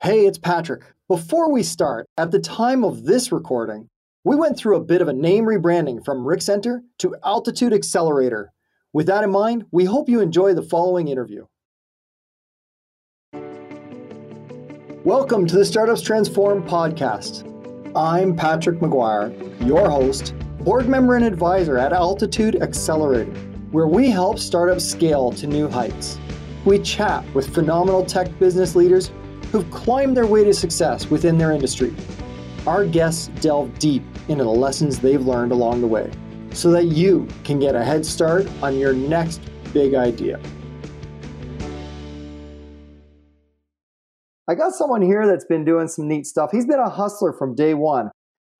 Hey, it's Patrick. Before we start, at the time of this recording, we went through a bit of a name rebranding from RIC Center to Altitude Accelerator. With that in mind, we hope you enjoy the following interview. Welcome to the Startups Transform podcast. I'm Patrick McGuire, your host, board member and advisor at Altitude Accelerator, where we help startups scale to new heights. We chat with phenomenal tech business leaders who've climbed their way to success within their industry. Our guests delve deep into the lessons they've learned along the way so that you can get a head start on your next big idea. I got someone here that's been doing some neat stuff. He's been a hustler from day one.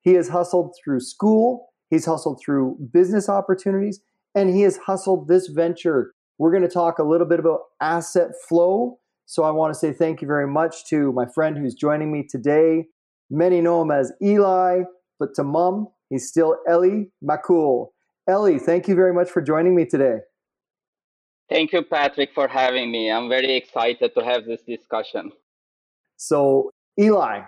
He has hustled through school, he's hustled through business opportunities, and he has hustled this venture. We're going to talk a little bit about asset flow so I want to say thank you very much to my friend who's joining me today. Many know him as Eli, but to mom, he's still Ellie Makul. Ellie, thank you very much for joining me today. Thank you, Patrick, for having me. I'm very excited to have this discussion. So, Eli,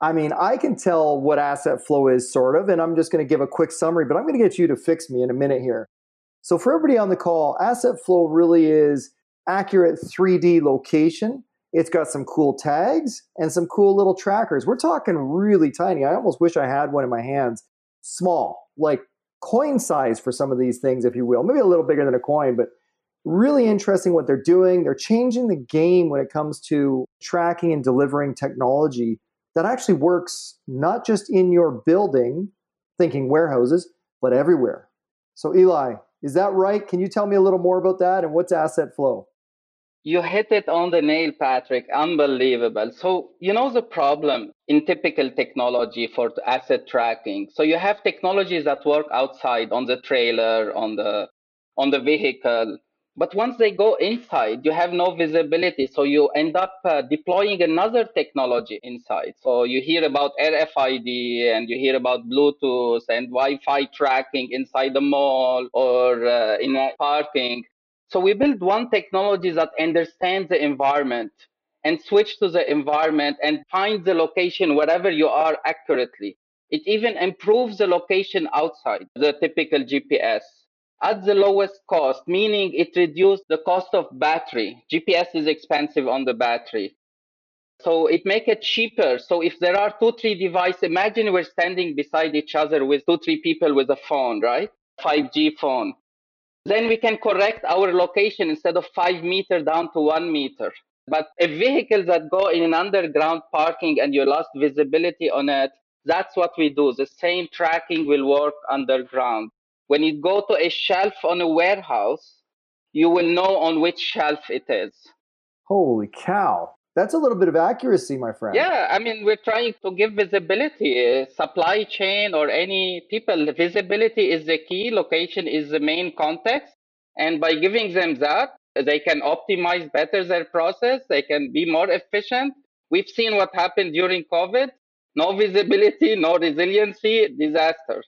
I mean, I can tell what asset flow is, sort of, and I'm just going to give a quick summary, but I'm going to get you to fix me in a minute here. So, for everybody on the call, asset flow really is accurate 3D location. It's got some cool tags and some cool little trackers. We're talking really tiny. I almost wish I had one in my hands. Small, like coin size for some of these things, if you will. Maybe a little bigger than a coin, but really interesting what they're doing. They're changing the game when it comes to tracking and delivering technology that actually works not just in your building, thinking warehouses, but everywhere. So, Eli, is that right? Can you tell me a little more about that and what's asset flow? You hit it on the nail, Patrick. Unbelievable. So, you know the problem in typical technology for asset tracking. So, you have technologies that work outside on the trailer, on the on the vehicle. But once they go inside, you have no visibility. So you end up uh, deploying another technology inside. So you hear about RFID and you hear about Bluetooth and Wi Fi tracking inside the mall or uh, in a parking. So we build one technology that understands the environment and switch to the environment and find the location wherever you are accurately. It even improves the location outside the typical GPS at the lowest cost, meaning it reduces the cost of battery. GPS is expensive on the battery. So it make it cheaper. So if there are two, three devices, imagine we're standing beside each other with two, three people with a phone, right? 5G phone. Then we can correct our location instead of five meter down to one meter. But a vehicle that go in an underground parking and you lost visibility on it, that's what we do. The same tracking will work underground. When you go to a shelf on a warehouse, you will know on which shelf it is. Holy cow. That's a little bit of accuracy, my friend. Yeah, I mean, we're trying to give visibility. Supply chain or any people, visibility is the key, location is the main context. And by giving them that, they can optimize better their process, they can be more efficient. We've seen what happened during COVID no visibility, no resiliency, disaster.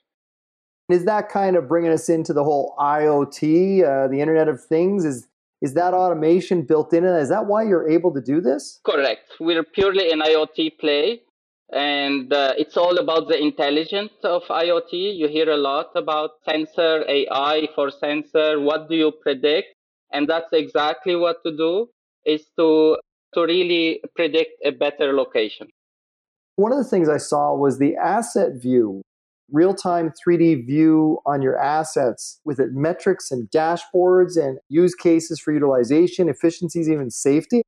Is that kind of bringing us into the whole IoT, uh, the Internet of Things? Is is that automation built in? Is that why you're able to do this? Correct. We're purely an IoT play, and uh, it's all about the intelligence of IoT. You hear a lot about sensor, AI for sensor. What do you predict? And that's exactly what to do is to to really predict a better location. One of the things I saw was the asset view real time 3D view on your assets with it metrics and dashboards and use cases for utilization, efficiencies, even safety.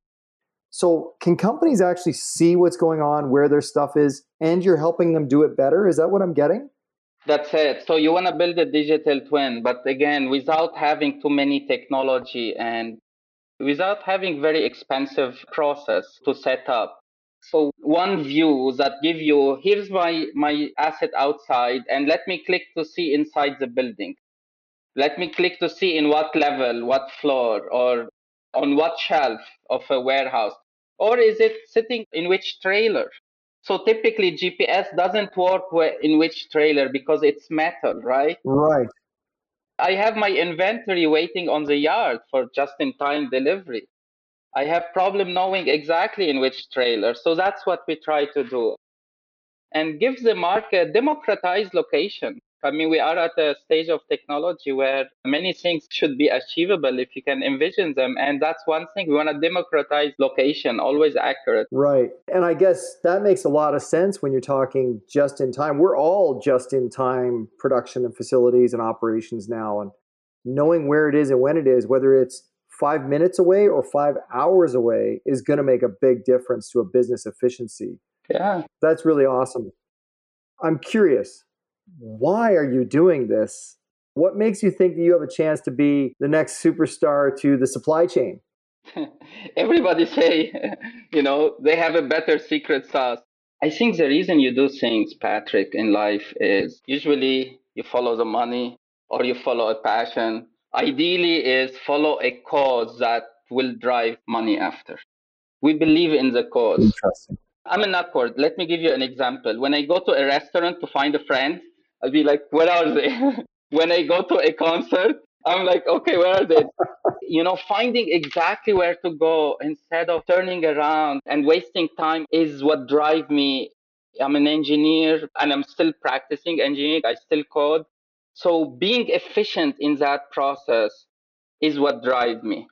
So, can companies actually see what's going on, where their stuff is, and you're helping them do it better? Is that what I'm getting? That's it. So, you want to build a digital twin, but again, without having too many technology and without having very expensive process to set up so one view that give you here's my my asset outside and let me click to see inside the building. Let me click to see in what level what floor or on what shelf of a warehouse. Or is it sitting in which trailer? So typically gps doesn't work in which trailer because it's metal right? Right. I have my inventory waiting on the yard for just in time delivery I have problem knowing exactly in which trailer. So that's what we try to do. And give the market democratized location. I mean, we are at a stage of technology where many things should be achievable if you can envision them. And that's one thing. We want to democratize location, always accurate. Right. And I guess that makes a lot of sense when you're talking just in time. We're all just in time production and facilities and operations now. And knowing where it is and when it is, whether it's five minutes away or five hours away, is going to make a big difference to a business efficiency. Yeah. That's really awesome. I'm curious why are you doing this? What makes you think that you have a chance to be the next superstar to the supply chain? Everybody say, you know, they have a better secret sauce. I think the reason you do things, Patrick, in life is usually you follow the money or you follow a passion. Ideally is follow a cause that will drive money after. We believe in the cause. Interesting. I'm an awkward. Let me give you an example. When I go to a restaurant to find a friend, I'll be like, where are they? when I go to a concert, I'm like, okay, where are they? you know, finding exactly where to go instead of turning around and wasting time is what drive me. I'm an engineer and I'm still practicing engineering. I still code. So being efficient in that process is what drive me.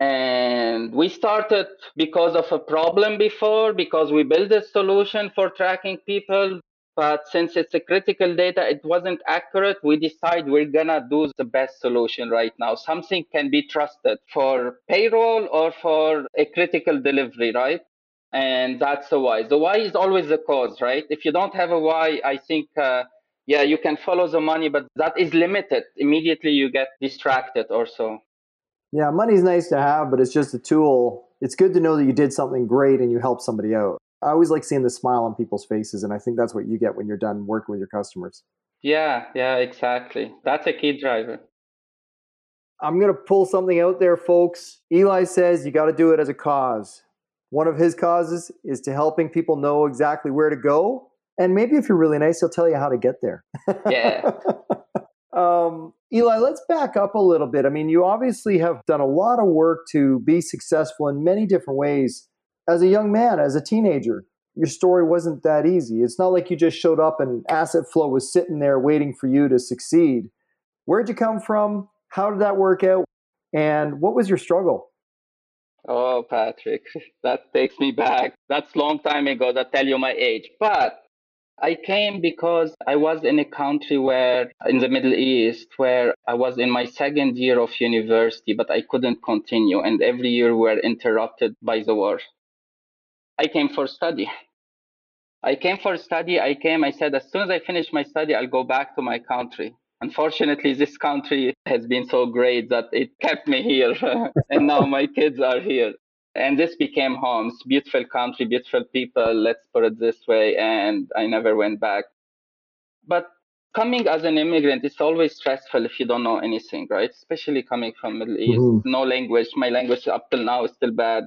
And we started because of a problem before, because we built a solution for tracking people. But since it's a critical data, it wasn't accurate. We decide we're gonna do the best solution right now. Something can be trusted for payroll or for a critical delivery, right? And that's the why. The why is always the cause, right? If you don't have a why, I think, uh, yeah, you can follow the money, but that is limited. Immediately you get distracted or so. Yeah, money's nice to have, but it's just a tool. It's good to know that you did something great and you helped somebody out. I always like seeing the smile on people's faces, and I think that's what you get when you're done working with your customers. Yeah, yeah, exactly. That's a key driver. I'm going to pull something out there, folks. Eli says you got to do it as a cause. One of his causes is to helping people know exactly where to go. And maybe if you're really nice, he'll tell you how to get there. Yeah. um, Eli, let's back up a little bit. I mean, you obviously have done a lot of work to be successful in many different ways as a young man, as a teenager, your story wasn't that easy. It's not like you just showed up and asset flow was sitting there waiting for you to succeed. Where'd you come from? How did that work out? And what was your struggle? Oh, Patrick, that takes me back. That's long time ago. That tell you my age. But I came because I was in a country where, in the Middle East, where I was in my second year of university, but I couldn't continue. And every year we were interrupted by the war. I came for study. I came for study. I came, I said, as soon as I finish my study, I'll go back to my country. Unfortunately, this country has been so great that it kept me here. and now my kids are here. And this became homes beautiful country, beautiful people, let's put it this way. And I never went back. But coming as an immigrant, it's always stressful if you don't know anything, right? Especially coming from Middle East. Mm-hmm. No language. My language up till now is still bad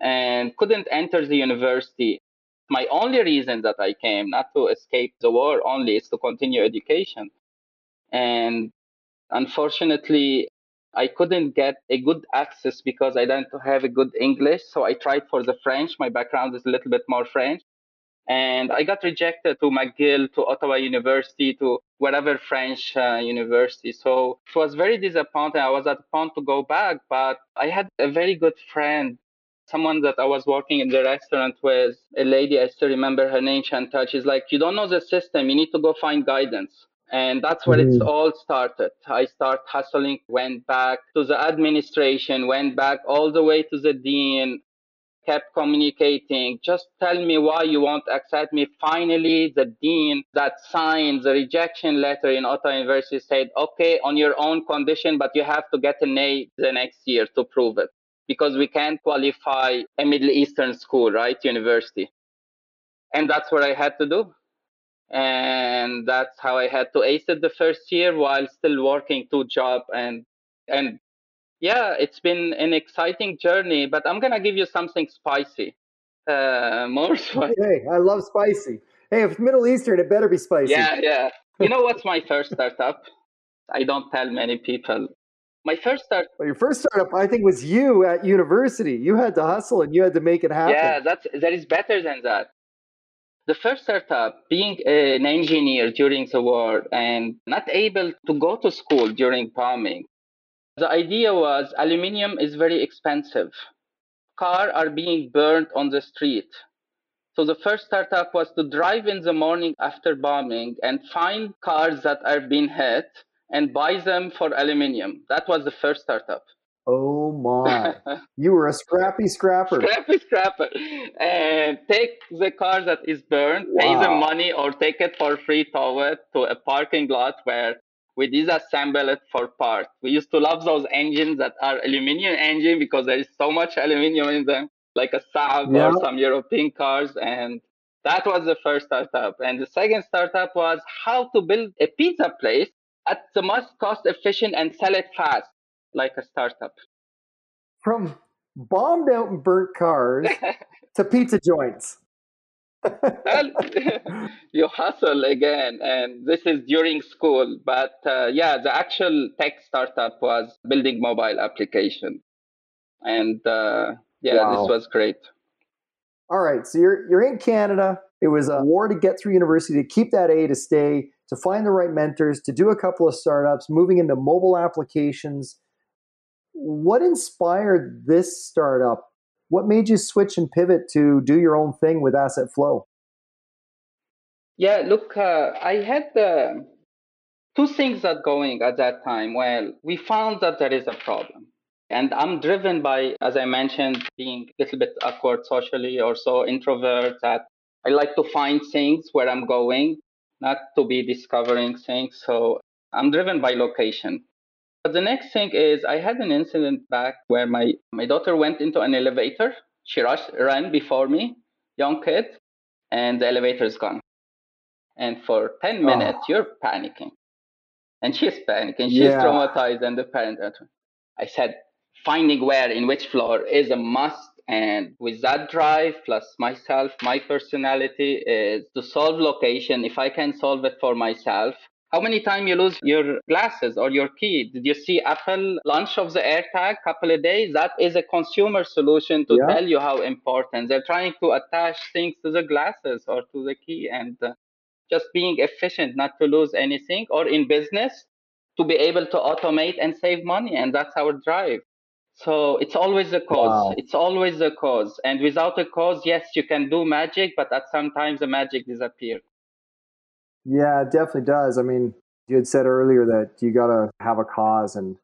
and couldn't enter the university. My only reason that I came, not to escape the war only, is to continue education. And unfortunately, I couldn't get a good access because I didn't have a good English. So I tried for the French. My background is a little bit more French. And I got rejected to McGill, to Ottawa University, to whatever French uh, university. So it was very disappointing. I was at the point to go back, but I had a very good friend someone that I was working in the restaurant with, a lady, I still remember her name, Chantal. She's like, You don't know the system, you need to go find guidance. And that's where mm. it all started. I started hustling, went back to the administration, went back all the way to the dean, kept communicating. Just tell me why you won't accept me. Finally, the dean that signed the rejection letter in Ottawa University said, okay, on your own condition, but you have to get an A the next year to prove it because we can't qualify a Middle Eastern school, right? University. And that's what I had to do. And that's how I had to ace it the first year while still working two jobs and and yeah, it's been an exciting journey, but I'm gonna give you something spicy. Uh, more spicy. Hey, I love spicy. Hey, if it's Middle Eastern, it better be spicy. Yeah, yeah. You know what's my first startup? I don't tell many people My first start. Well, your first startup, I think, was you at university. You had to hustle and you had to make it happen. Yeah, that's that is better than that. The first startup, being an engineer during the war and not able to go to school during bombing, the idea was aluminium is very expensive. Cars are being burned on the street. So the first startup was to drive in the morning after bombing and find cars that are being hit and buy them for aluminium. That was the first startup. Oh my. you were a scrappy scrapper. Scrappy scrapper. And take the car that is burned, wow. pay the money or take it for free, tow it to a parking lot where we disassemble it for parts. We used to love those engines that are aluminium engine because there is so much aluminium in them, like a Saab yeah. or some European cars. And that was the first startup. And the second startup was how to build a pizza place at the most cost efficient and sell it fast, like a startup. From bombed out and burnt cars to pizza joints. you hustle again, and this is during school. But uh, yeah, the actual tech startup was building mobile application, and uh, yeah, wow. this was great. All right, so you're you're in Canada. It was a war to get through university, to keep that A, to stay, to find the right mentors, to do a couple of startups, moving into mobile applications. What inspired this startup what made you switch and pivot to do your own thing with Asset Flow? Yeah, look, uh, I had uh, two things that going at that time. Well, we found that there is a problem. And I'm driven by, as I mentioned, being a little bit awkward socially or so introvert that I like to find things where I'm going, not to be discovering things. So I'm driven by location. But the next thing is I had an incident back where my, my daughter went into an elevator. She rushed, ran before me, young kid, and the elevator is gone. And for 10 ah. minutes, oh. you're panicking. And she's panicking. She's yeah. traumatized, and the parent. I said, finding where, in which floor is a must. And with that drive, plus myself, my personality is to solve location. If I can solve it for myself, how many times you lose your glasses or your key? Did you see Apple launch of the AirTag couple of days? That is a consumer solution to yeah. tell you how important. They're trying to attach things to the glasses or to the key and uh, just being efficient, not to lose anything. Or in business, to be able to automate and save money. And that's our drive. So it's always a cause. Wow. It's always a cause. And without a cause, yes, you can do magic, but at some sometimes the magic disappears. Yeah, it definitely does. I mean, you had said earlier that you got to have a cause, and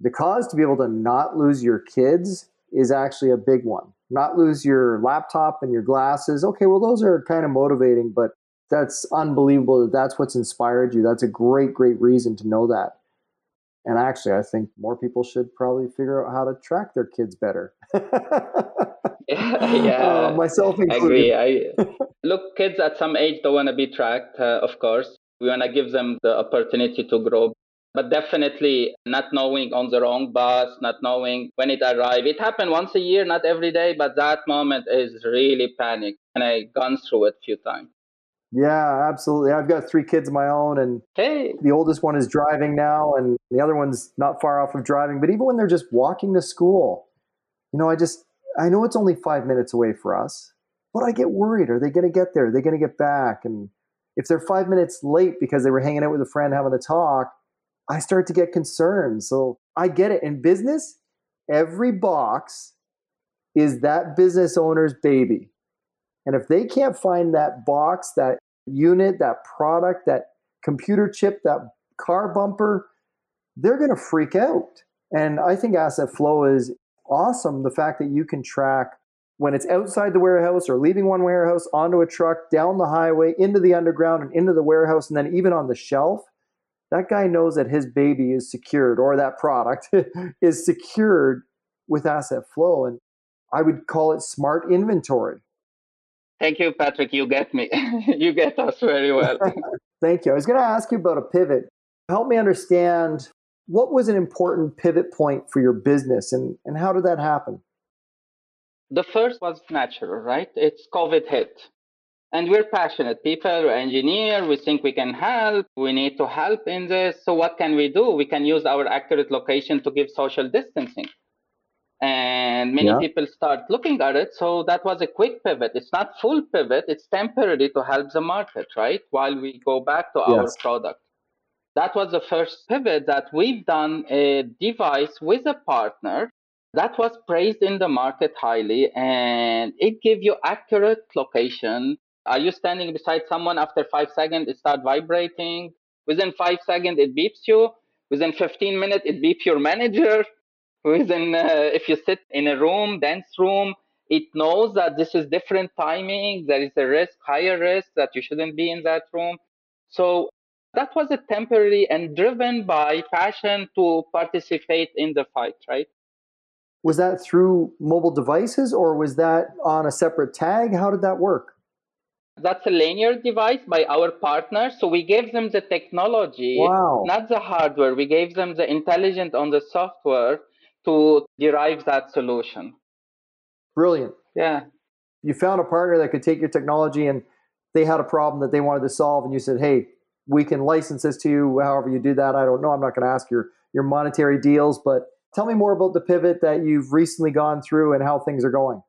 the cause to be able to not lose your kids is actually a big one. Not lose your laptop and your glasses. Okay, well, those are kind of motivating, but that's unbelievable that that's what's inspired you. That's a great, great reason to know that. And actually, I think more people should probably figure out how to track their kids better. yeah, uh, myself included. I agree. I, look, kids at some age don't want to be tracked, uh, of course. We want to give them the opportunity to grow. But definitely not knowing on the wrong bus, not knowing when it arrived. It happened once a year, not every day, but that moment is really panic. And I gone through it a few times. Yeah, absolutely. I've got three kids of my own, and hey. the oldest one is driving now, and the other one's not far off of driving. But even when they're just walking to school, you know, I just I know it's only five minutes away for us, but I get worried. Are they going to get there? Are they going to get back? And if they're five minutes late because they were hanging out with a friend having a talk, I start to get concerned. So I get it. In business, every box is that business owner's baby. And if they can't find that box, that unit, that product, that computer chip, that car bumper, they're going to freak out. And I think asset flow is awesome the fact that you can track when it's outside the warehouse or leaving one warehouse onto a truck, down the highway, into the underground, and into the warehouse, and then even on the shelf. That guy knows that his baby is secured or that product is secured with asset flow. And I would call it smart inventory. Thank you, Patrick. You get me. you get us very well. Thank you. I was going to ask you about a pivot. Help me understand what was an important pivot point for your business and, and how did that happen? The first was natural, right? It's COVID hit. And we're passionate people, we're engineers, we think we can help, we need to help in this. So what can we do? We can use our accurate location to give social distancing. And many yeah. people start looking at it. So that was a quick pivot. It's not full pivot, it's temporary to help the market, right? While we go back to yes. our product. That was the first pivot that we've done a device with a partner that was praised in the market highly and it gives you accurate location are you standing beside someone after five seconds it start vibrating within five seconds it beeps you within 15 minutes it beeps your manager within uh, if you sit in a room dance room it knows that this is different timing there is a risk higher risk that you shouldn't be in that room so that was a temporary and driven by passion to participate in the fight right was that through mobile devices or was that on a separate tag how did that work that's a lanyard device by our partner. So we gave them the technology, wow. not the hardware. We gave them the intelligence on the software to derive that solution. Brilliant. Yeah. You found a partner that could take your technology and they had a problem that they wanted to solve, and you said, hey, we can license this to you however you do that. I don't know. I'm not going to ask your, your monetary deals, but tell me more about the pivot that you've recently gone through and how things are going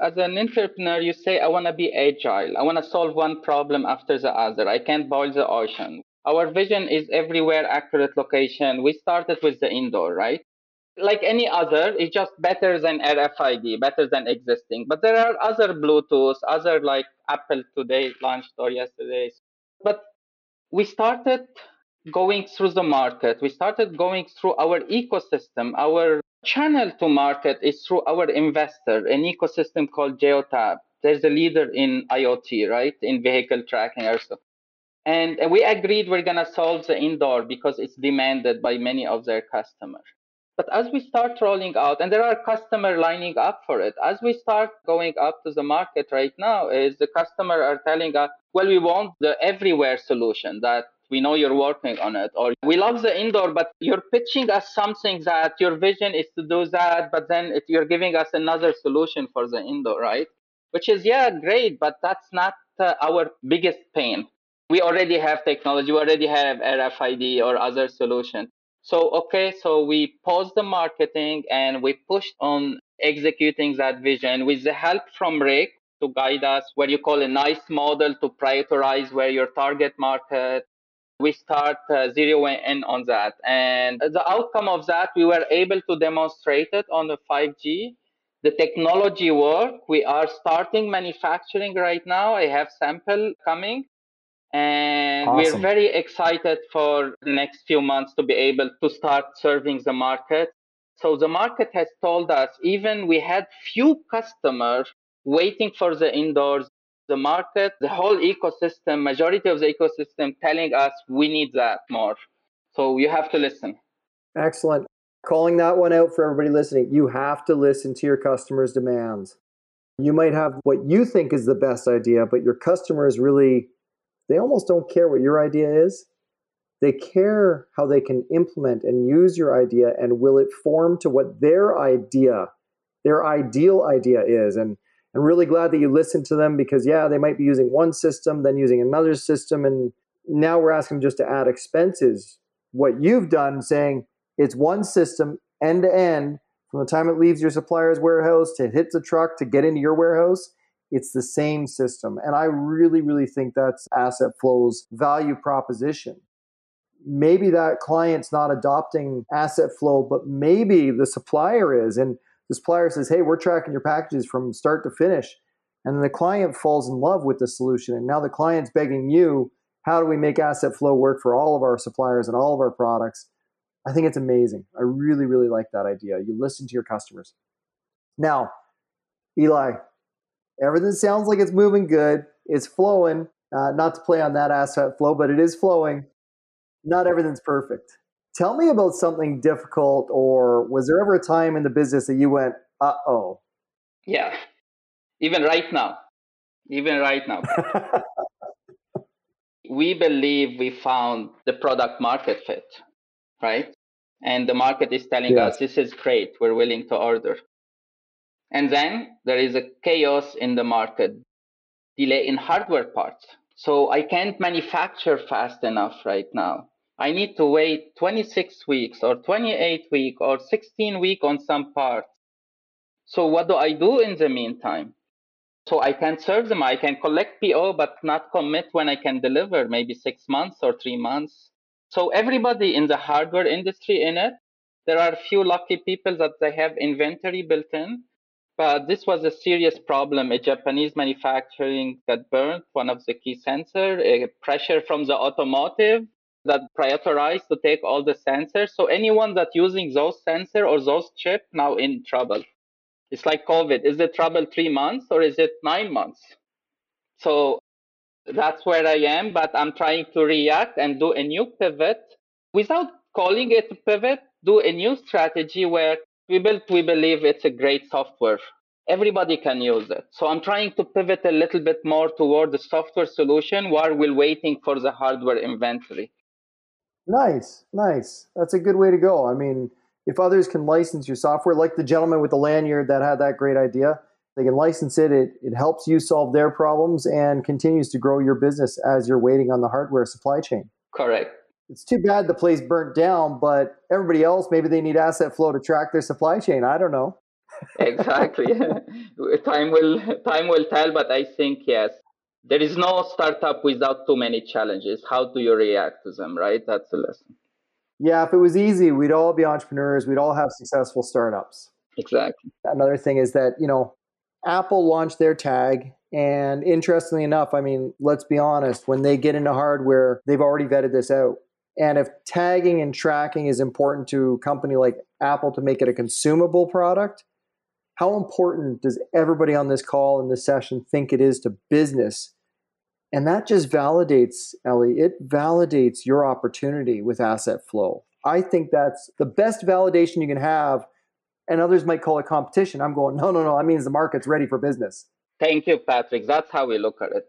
as an entrepreneur, you say, I want to be agile. I want to solve one problem after the other. I can't boil the ocean. Our vision is everywhere accurate location. We started with the indoor, right? Like any other, it's just better than RFID, better than existing. But there are other Bluetooth, other like Apple today launched or yesterday. But we started going through the market. We started going through our ecosystem, our channel to market is through our investor, an ecosystem called Geotab. There's a leader in IoT, right? In vehicle tracking also. And we agreed we're going to solve the indoor because it's demanded by many of their customers. But as we start rolling out, and there are customers lining up for it, as we start going up to the market right now, is the customer are telling us, well, we want the everywhere solution that we know you're working on it or we love the indoor but you're pitching us something that your vision is to do that but then it, you're giving us another solution for the indoor right? Which is yeah great but that's not uh, our biggest pain. We already have technology we already have rfid or other solution so okay so we paused the marketing and we pushed on executing that vision with the help from RIC to guide us where you call a nice model to prioritize where your target market we start uh, zeroing in on that. And the outcome of that, we were able to demonstrate it on the 5G. The technology work. We are starting manufacturing right now. I have sample coming. And awesome. we're very excited for the next few months to be able to start serving the market. So the market has told us even we had few customers waiting for the indoors the market, the whole ecosystem, majority of the ecosystem telling us we need that more. So you have to listen. Excellent. Calling that one out for everybody listening. You have to listen to your customers' demands. You might have what you think is the best idea, but your customers really, they almost don't care what your idea is. They care how they can implement and use your idea and will it form to what their idea, their ideal idea is. And and really glad that you listened to them because yeah they might be using one system then using another system and now we're asking them just to add expenses what you've done saying it's one system end to end from the time it leaves your supplier's warehouse to hit the truck to get into your warehouse it's the same system and i really really think that's asset flow's value proposition maybe that client's not adopting asset flow but maybe the supplier is and the supplier says, "Hey, we're tracking your packages from start to finish," and the client falls in love with the solution, and now the client's begging you, "How do we make Asset Flow work for all of our suppliers and all of our products?" I think it's amazing. I really, really like that idea. You listen to your customers. Now, Eli, everything sounds like it's moving good. It's flowing. Uh, not to play on that asset flow, but it is flowing. Not everything's perfect. Tell me about something difficult, or was there ever a time in the business that you went, uh oh? Yeah, even right now. Even right now. we believe we found the product market fit, right? And the market is telling yes. us this is great, we're willing to order. And then there is a chaos in the market. delay in hardware parts. So I can't manufacture fast enough right now. I need to wait 26 weeks or 28 week or 16 week on some parts. So what do I do in the meantime? So I can serve them. I can collect PO, but not commit when I can deliver, maybe six months or three months. So everybody in the hardware industry in it, there are a few lucky people that they have inventory built in. But this was a serious problem. A Japanese manufacturing that burnt, one of the key sensor, a pressure from the automotive that prioritized to take all the sensors. So anyone that using those sensor or those chip now in trouble. It's like COVID. Is the trouble three months or is it nine months? So that's where I am, but I'm trying to react and do a new pivot without calling it a pivot, do a new strategy where we built, we believe it's a great software. Everybody can use it. So I'm trying to pivot a little bit more toward the software solution while we're waiting for the hardware inventory. Nice, nice. That's a good way to go. I mean, if others can license your software, like the gentleman with the lanyard that had that great idea, they can license it. It, it helps you solve their problems and continues to grow your business as you're waiting on the hardware supply chain. Correct. It's too bad the place burnt down, but everybody else, maybe they need asset flow to track their supply chain. I don't know. exactly. time will time will tell, but I think yes, there is no startup without too many challenges. How do you react to them, right? That's the lesson. Yeah, if it was easy, we'd all be entrepreneurs. We'd all have successful startups. Exactly. Another thing is that, you know, Apple launched their tag. And interestingly enough, I mean, let's be honest, when they get into hardware, they've already vetted this out. And if tagging and tracking is important to a company like Apple to make it a consumable product, how important does everybody on this call in this session think it is to business? And that just validates, Ellie, it validates your opportunity with asset flow. I think that's the best validation you can have. And others might call it competition. I'm going, no, no, no, that means the market's ready for business. Thank you, Patrick. That's how we look at it.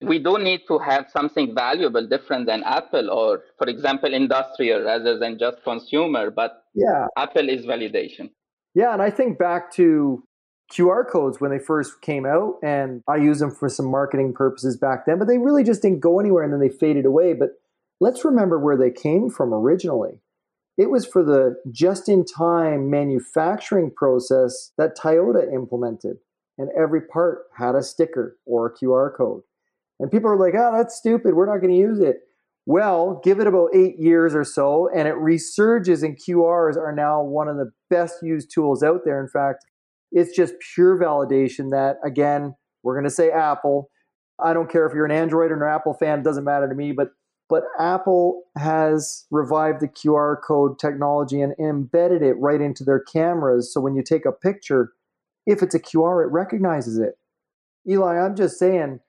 We do need to have something valuable different than Apple or, for example, industrial rather than just consumer. But yeah. Apple is validation. Yeah, and I think back to QR codes when they first came out, and I used them for some marketing purposes back then, but they really just didn't go anywhere and then they faded away. But let's remember where they came from originally. It was for the just in time manufacturing process that Toyota implemented, and every part had a sticker or a QR code. And people are like, oh, that's stupid. We're not going to use it. Well, give it about eight years or so, and it resurges, and QRs are now one of the best used tools out there. In fact, it's just pure validation that, again, we're going to say Apple. I don't care if you're an Android or an Apple fan, it doesn't matter to me, but but Apple has revived the QR code technology and embedded it right into their cameras. So when you take a picture, if it's a QR, it recognizes it. Eli, I'm just saying,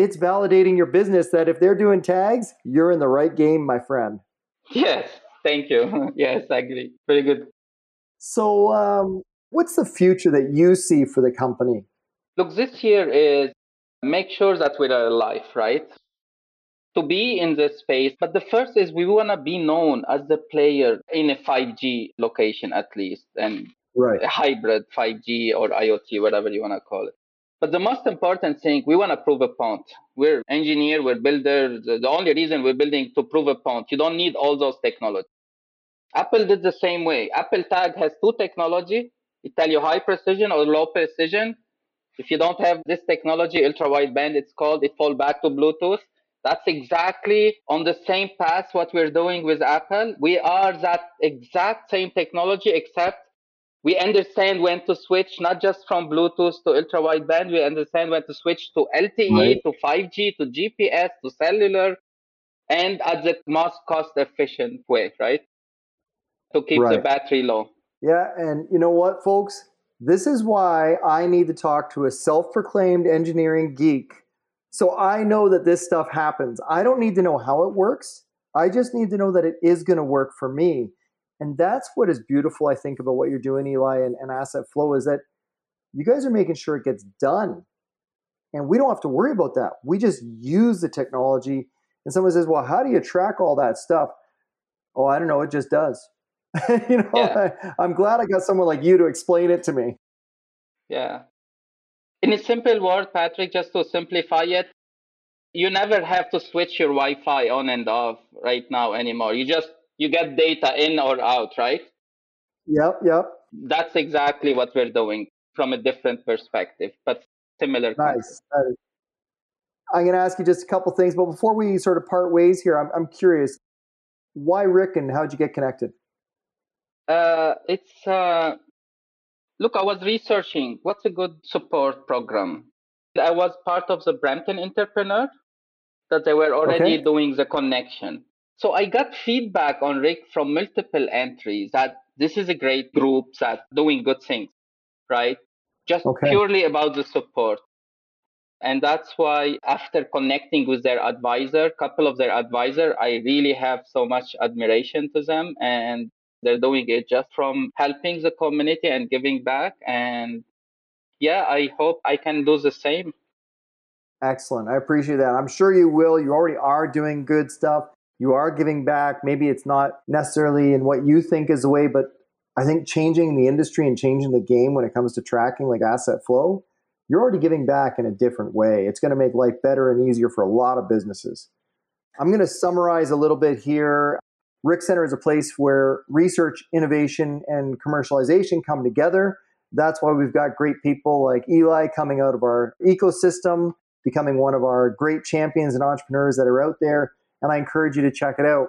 it's validating your business that if they're doing tags, you're in the right game, my friend. Yes, thank you. yes, I agree. Very good. So, um, what's the future that you see for the company? Look, this year is make sure that we're alive, right? To be in this space. But the first is we want to be known as the player in a 5G location, at least, and right. hybrid 5G or IoT, whatever you want to call it. But the most important thing, we want to prove a point. We're engineer, we're builders. The only reason we're building to prove a point. You don't need all those technologies. Apple did the same way. Apple Tag has two technology. It tell you high precision or low precision. If you don't have this technology, ultra wideband, it's called, it fall back to Bluetooth. That's exactly on the same path what we're doing with Apple. We are that exact same technology, except we understand when to switch not just from Bluetooth to ultra wideband. We understand when to switch to LTE, right. to 5G, to GPS, to cellular, and at the most cost efficient way, right? To keep right. the battery low. Yeah, and you know what, folks? This is why I need to talk to a self proclaimed engineering geek. So I know that this stuff happens. I don't need to know how it works. I just need to know that it is going to work for me. And that's what is beautiful, I think, about what you're doing, Eli, and, and Asset Flow is that you guys are making sure it gets done. And we don't have to worry about that. We just use the technology. And someone says, well, how do you track all that stuff? Oh, I don't know. It just does. you know, yeah. I, I'm glad I got someone like you to explain it to me. Yeah. In a simple word, Patrick, just to simplify it, you never have to switch your Wi-Fi on and off right now anymore. You just you get data in or out, right? Yep, yep. That's exactly what we're doing from a different perspective, but similar. Nice. I'm going to ask you just a couple things, but before we sort of part ways here, I'm, I'm curious, why RIC and how'd you get connected? Uh, it's uh, look, I was researching what's a good support program. I was part of the Brampton Entrepreneur that they were already okay. doing the connection. So I got feedback on RIC from multiple entries that this is a great group that doing good things, right? Just okay. purely about the support. And that's why after connecting with their advisor, couple of their advisor, I really have so much admiration to them and they're doing it just from helping the community and giving back. And yeah, I hope I can do the same. Excellent. I appreciate that. I'm sure you will. You already are doing good stuff. You are giving back. Maybe it's not necessarily in what you think is the way, but I think changing the industry and changing the game when it comes to tracking like asset flow you're already giving back in a different way. It's going to make life better and easier for a lot of businesses. I'm going to summarize a little bit here. RIC Center is a place where research, innovation, and commercialization come together. That's why we've got great people like Eli coming out of our ecosystem, becoming one of our great champions and entrepreneurs that are out there. And I encourage you to check it out.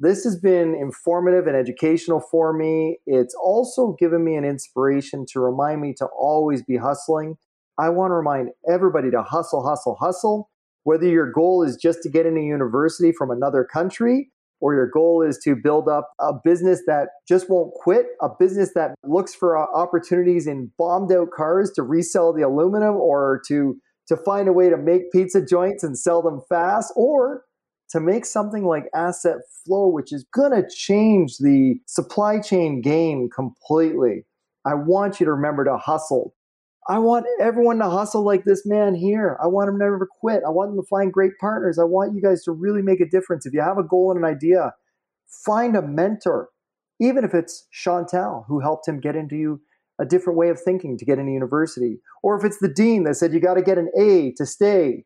This has been informative and educational for me. It's also given me an inspiration to remind me to always be hustling. I want to remind everybody to hustle, hustle, hustle. Whether your goal is just to get into university from another country or your goal is to build up a business that just won't quit, a business that looks for uh, opportunities in bombed out cars to resell the aluminum or to to find a way to make pizza joints and sell them fast or to make something like asset flow, which is going to change the supply chain game completely. I want you to remember to hustle. I want everyone to hustle like this man here. I want them to never quit. I want them to find great partners. I want you guys to really make a difference. If you have a goal and an idea, find a mentor, even if it's Chantal, who helped him get into you a different way of thinking to get into a university, or if it's the dean that said you got to get an A to stay,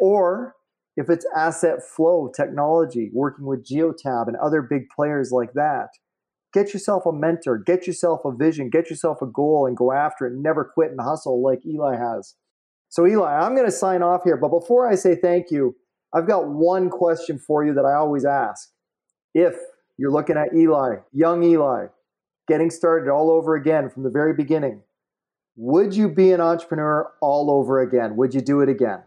or if it's asset flow technology, working with Geotab and other big players like that, get yourself a mentor, get yourself a vision, get yourself a goal and go after it. Never quit and hustle like Eli has. So, Eli, I'm going to sign off here. But before I say thank you, I've got one question for you that I always ask. If you're looking at Eli, young Eli, getting started all over again from the very beginning, would you be an entrepreneur all over again? Would you do it again?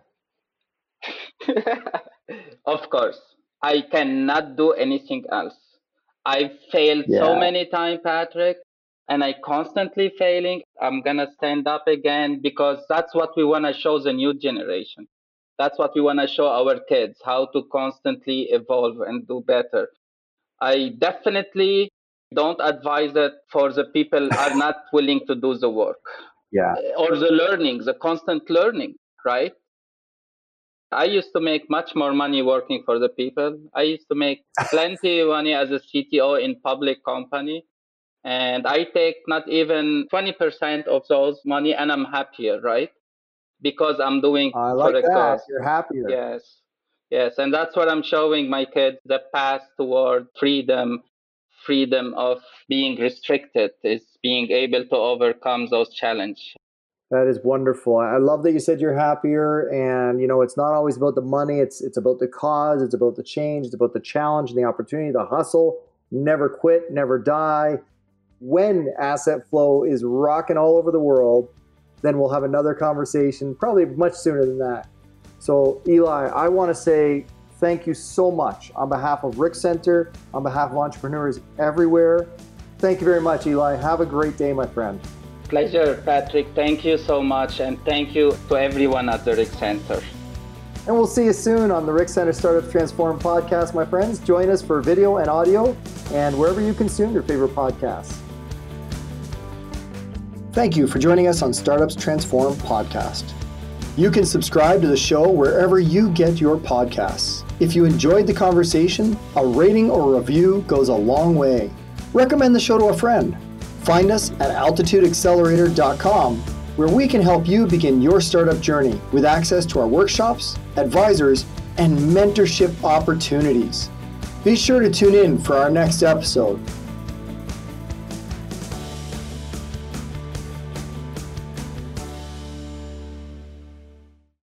of course. I cannot do anything else. I've failed yeah. so many times, Patrick, and I constantly failing. I'm gonna stand up again because that's what we wanna show the new generation. That's what we wanna show our kids, how to constantly evolve and do better. I definitely don't advise it for the people are not willing to do the work. Yeah. Or the learning, the constant learning, right? I used to make much more money working for the people. I used to make plenty of money as a CTO in public company. And I take not even 20% of those money and I'm happier, right? Because I'm doing I like that. You're happier. Yes. Yes. And that's what I'm showing my kids the path toward freedom, freedom of being restricted is being able to overcome those challenges. That is wonderful. I love that you said you're happier and you know it's not always about the money, it's it's about the cause, it's about the change, it's about the challenge and the opportunity, the hustle. Never quit, never die. When asset flow is rocking all over the world, then we'll have another conversation, probably much sooner than that. So, Eli, I want to say thank you so much on behalf of RIC Center, on behalf of entrepreneurs everywhere. Thank you very much, Eli. Have a great day, my friend. Pleasure, Patrick. Thank you so much. And thank you to everyone at the RIC Center. And we'll see you soon on the RIC Center Startup Transform podcast, my friends. Join us for video and audio and wherever you consume your favorite podcasts. Thank you for joining us on Startups Transform podcast. You can subscribe to the show wherever you get your podcasts. If you enjoyed the conversation, a rating or review goes a long way. Recommend the show to a friend Find us at altitudeaccelerator.com where we can help you begin your startup journey with access to our workshops, advisors, and mentorship opportunities. Be sure to tune in for our next episode